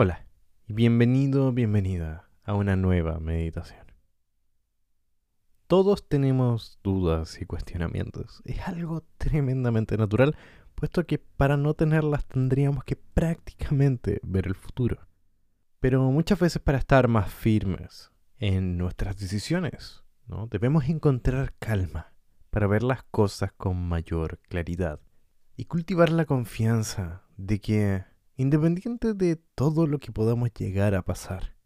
Hola y bienvenido, bienvenida a una nueva meditación. Todos tenemos dudas y cuestionamientos. Es algo tremendamente natural, puesto que para no tenerlas tendríamos que prácticamente ver el futuro. Pero muchas veces para estar más firmes en nuestras decisiones, ¿no? debemos encontrar calma para ver las cosas con mayor claridad y cultivar la confianza de que Independiente de todo lo que podamos llegar a pasar,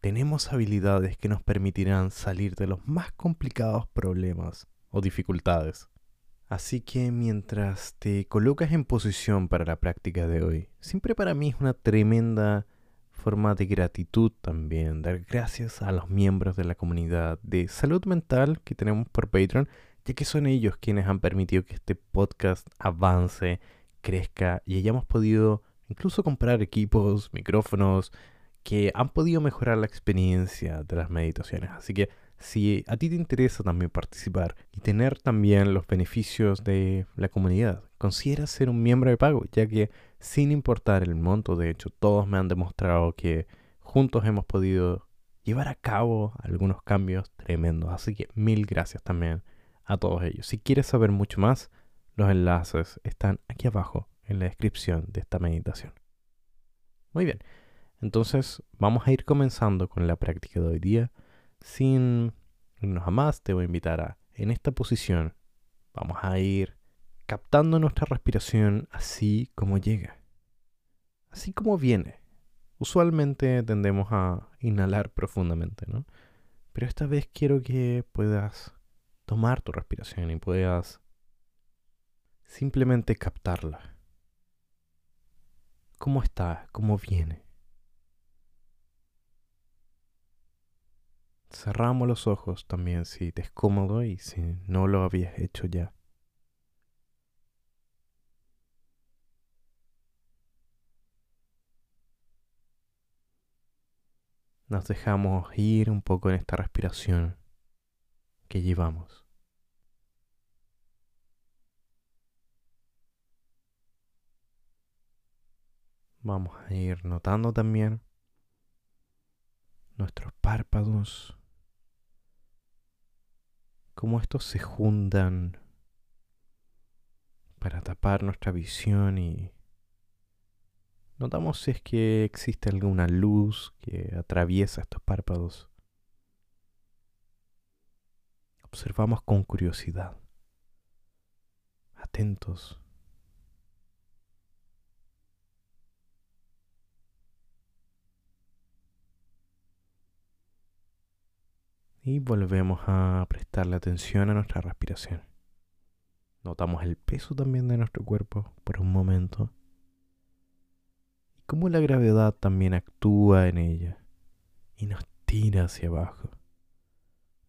tenemos habilidades que nos permitirán salir de los más complicados problemas o dificultades. Así que mientras te colocas en posición para la práctica de hoy, siempre para mí es una tremenda forma de gratitud también, dar gracias a los miembros de la comunidad de salud mental que tenemos por Patreon, ya que son ellos quienes han permitido que este podcast avance, crezca y hayamos podido incluso comprar equipos, micrófonos que han podido mejorar la experiencia de las meditaciones. Así que si a ti te interesa también participar y tener también los beneficios de la comunidad, considera ser un miembro de pago, ya que sin importar el monto, de hecho, todos me han demostrado que juntos hemos podido llevar a cabo algunos cambios tremendos. Así que mil gracias también a todos ellos. Si quieres saber mucho más, los enlaces están aquí abajo en la descripción de esta meditación. Muy bien, entonces vamos a ir comenzando con la práctica de hoy día. Sin irnos a más, te voy a invitar a, en esta posición, vamos a ir captando nuestra respiración así como llega, así como viene. Usualmente tendemos a inhalar profundamente, ¿no? Pero esta vez quiero que puedas tomar tu respiración y puedas simplemente captarla cómo está, cómo viene. Cerramos los ojos también si te es cómodo y si no lo habías hecho ya. Nos dejamos ir un poco en esta respiración que llevamos. Vamos a ir notando también nuestros párpados, cómo estos se juntan para tapar nuestra visión y notamos si es que existe alguna luz que atraviesa estos párpados. Observamos con curiosidad, atentos Y volvemos a prestarle atención a nuestra respiración. Notamos el peso también de nuestro cuerpo por un momento. Y cómo la gravedad también actúa en ella. Y nos tira hacia abajo.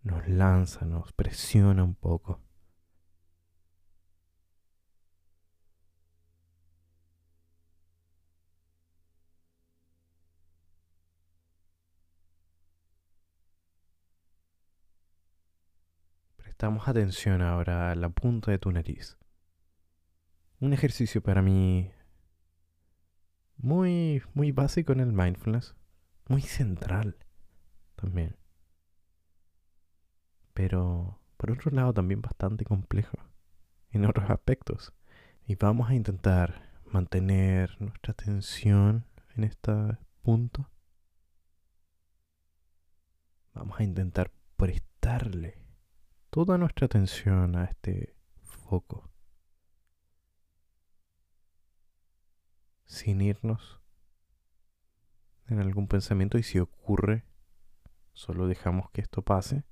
Nos lanza, nos presiona un poco. Prestamos atención ahora a la punta de tu nariz. Un ejercicio para mí muy, muy básico en el mindfulness, muy central también. Pero por otro lado también bastante complejo en otros aspectos. Y vamos a intentar mantener nuestra atención en este punto. Vamos a intentar prestarle toda nuestra atención a este foco, sin irnos en algún pensamiento y si ocurre, solo dejamos que esto pase,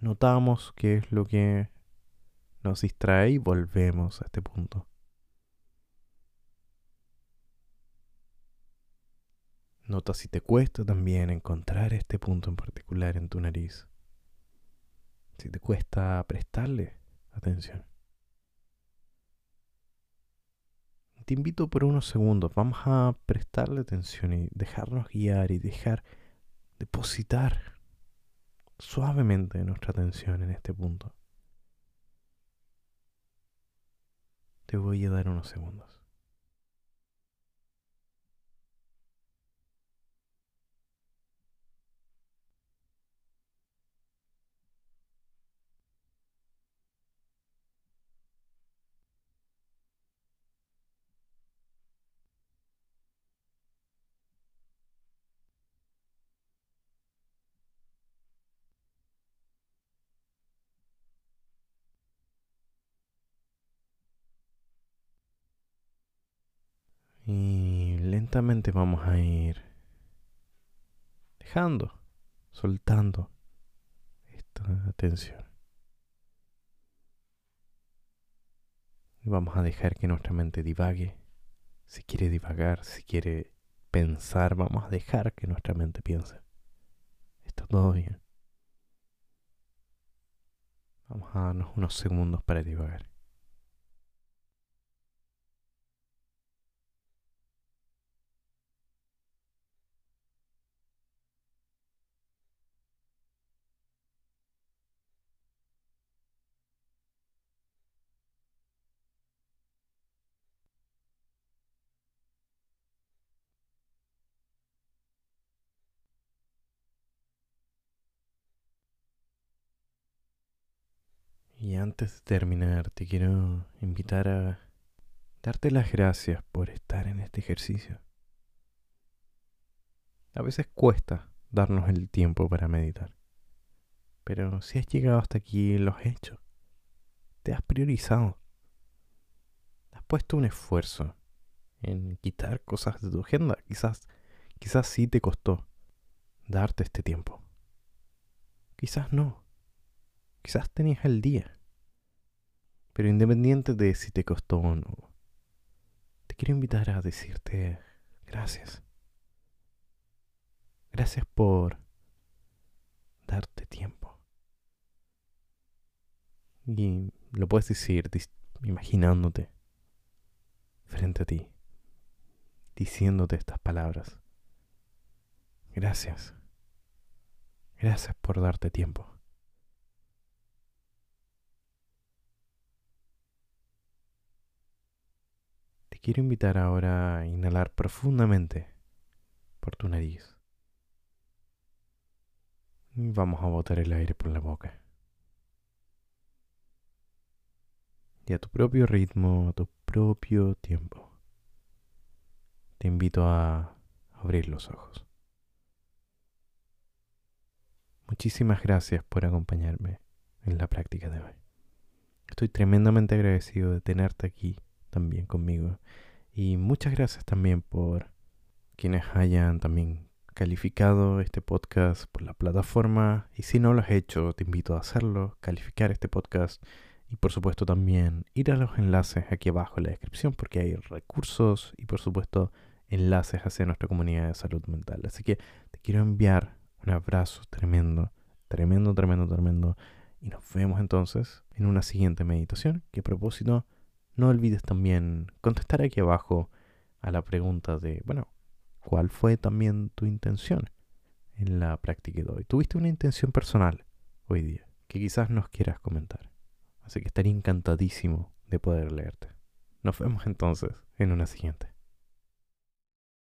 notamos qué es lo que nos distrae y volvemos a este punto. Nota si te cuesta también encontrar este punto en particular en tu nariz si te cuesta prestarle atención. Te invito por unos segundos, vamos a prestarle atención y dejarnos guiar y dejar depositar suavemente nuestra atención en este punto. Te voy a dar unos segundos. Lentamente vamos a ir dejando, soltando esta tensión. Y vamos a dejar que nuestra mente divague. Si quiere divagar, si quiere pensar, vamos a dejar que nuestra mente piense. Está todo bien. Vamos a darnos unos segundos para divagar. Antes de terminar, te quiero invitar a darte las gracias por estar en este ejercicio. A veces cuesta darnos el tiempo para meditar. Pero si has llegado hasta aquí, lo has hecho. Te has priorizado. Has puesto un esfuerzo en quitar cosas de tu agenda. Quizás, quizás sí te costó darte este tiempo. Quizás no. Quizás tenías el día. Pero independiente de si te costó o no, te quiero invitar a decirte gracias. Gracias por darte tiempo. Y lo puedes decir imaginándote frente a ti, diciéndote estas palabras. Gracias. Gracias por darte tiempo. Quiero invitar ahora a inhalar profundamente por tu nariz. Y vamos a botar el aire por la boca. Y a tu propio ritmo, a tu propio tiempo, te invito a abrir los ojos. Muchísimas gracias por acompañarme en la práctica de hoy. Estoy tremendamente agradecido de tenerte aquí también conmigo. Y muchas gracias también por quienes hayan también calificado este podcast por la plataforma. Y si no lo has hecho, te invito a hacerlo, calificar este podcast y por supuesto también ir a los enlaces aquí abajo en la descripción porque hay recursos y por supuesto enlaces hacia nuestra comunidad de salud mental. Así que te quiero enviar un abrazo tremendo, tremendo, tremendo, tremendo. Y nos vemos entonces en una siguiente meditación que a propósito no olvides también contestar aquí abajo a la pregunta de, bueno, ¿cuál fue también tu intención en la práctica de hoy? ¿Tuviste una intención personal hoy día que quizás nos quieras comentar? Así que estaría encantadísimo de poder leerte. Nos vemos entonces en una siguiente.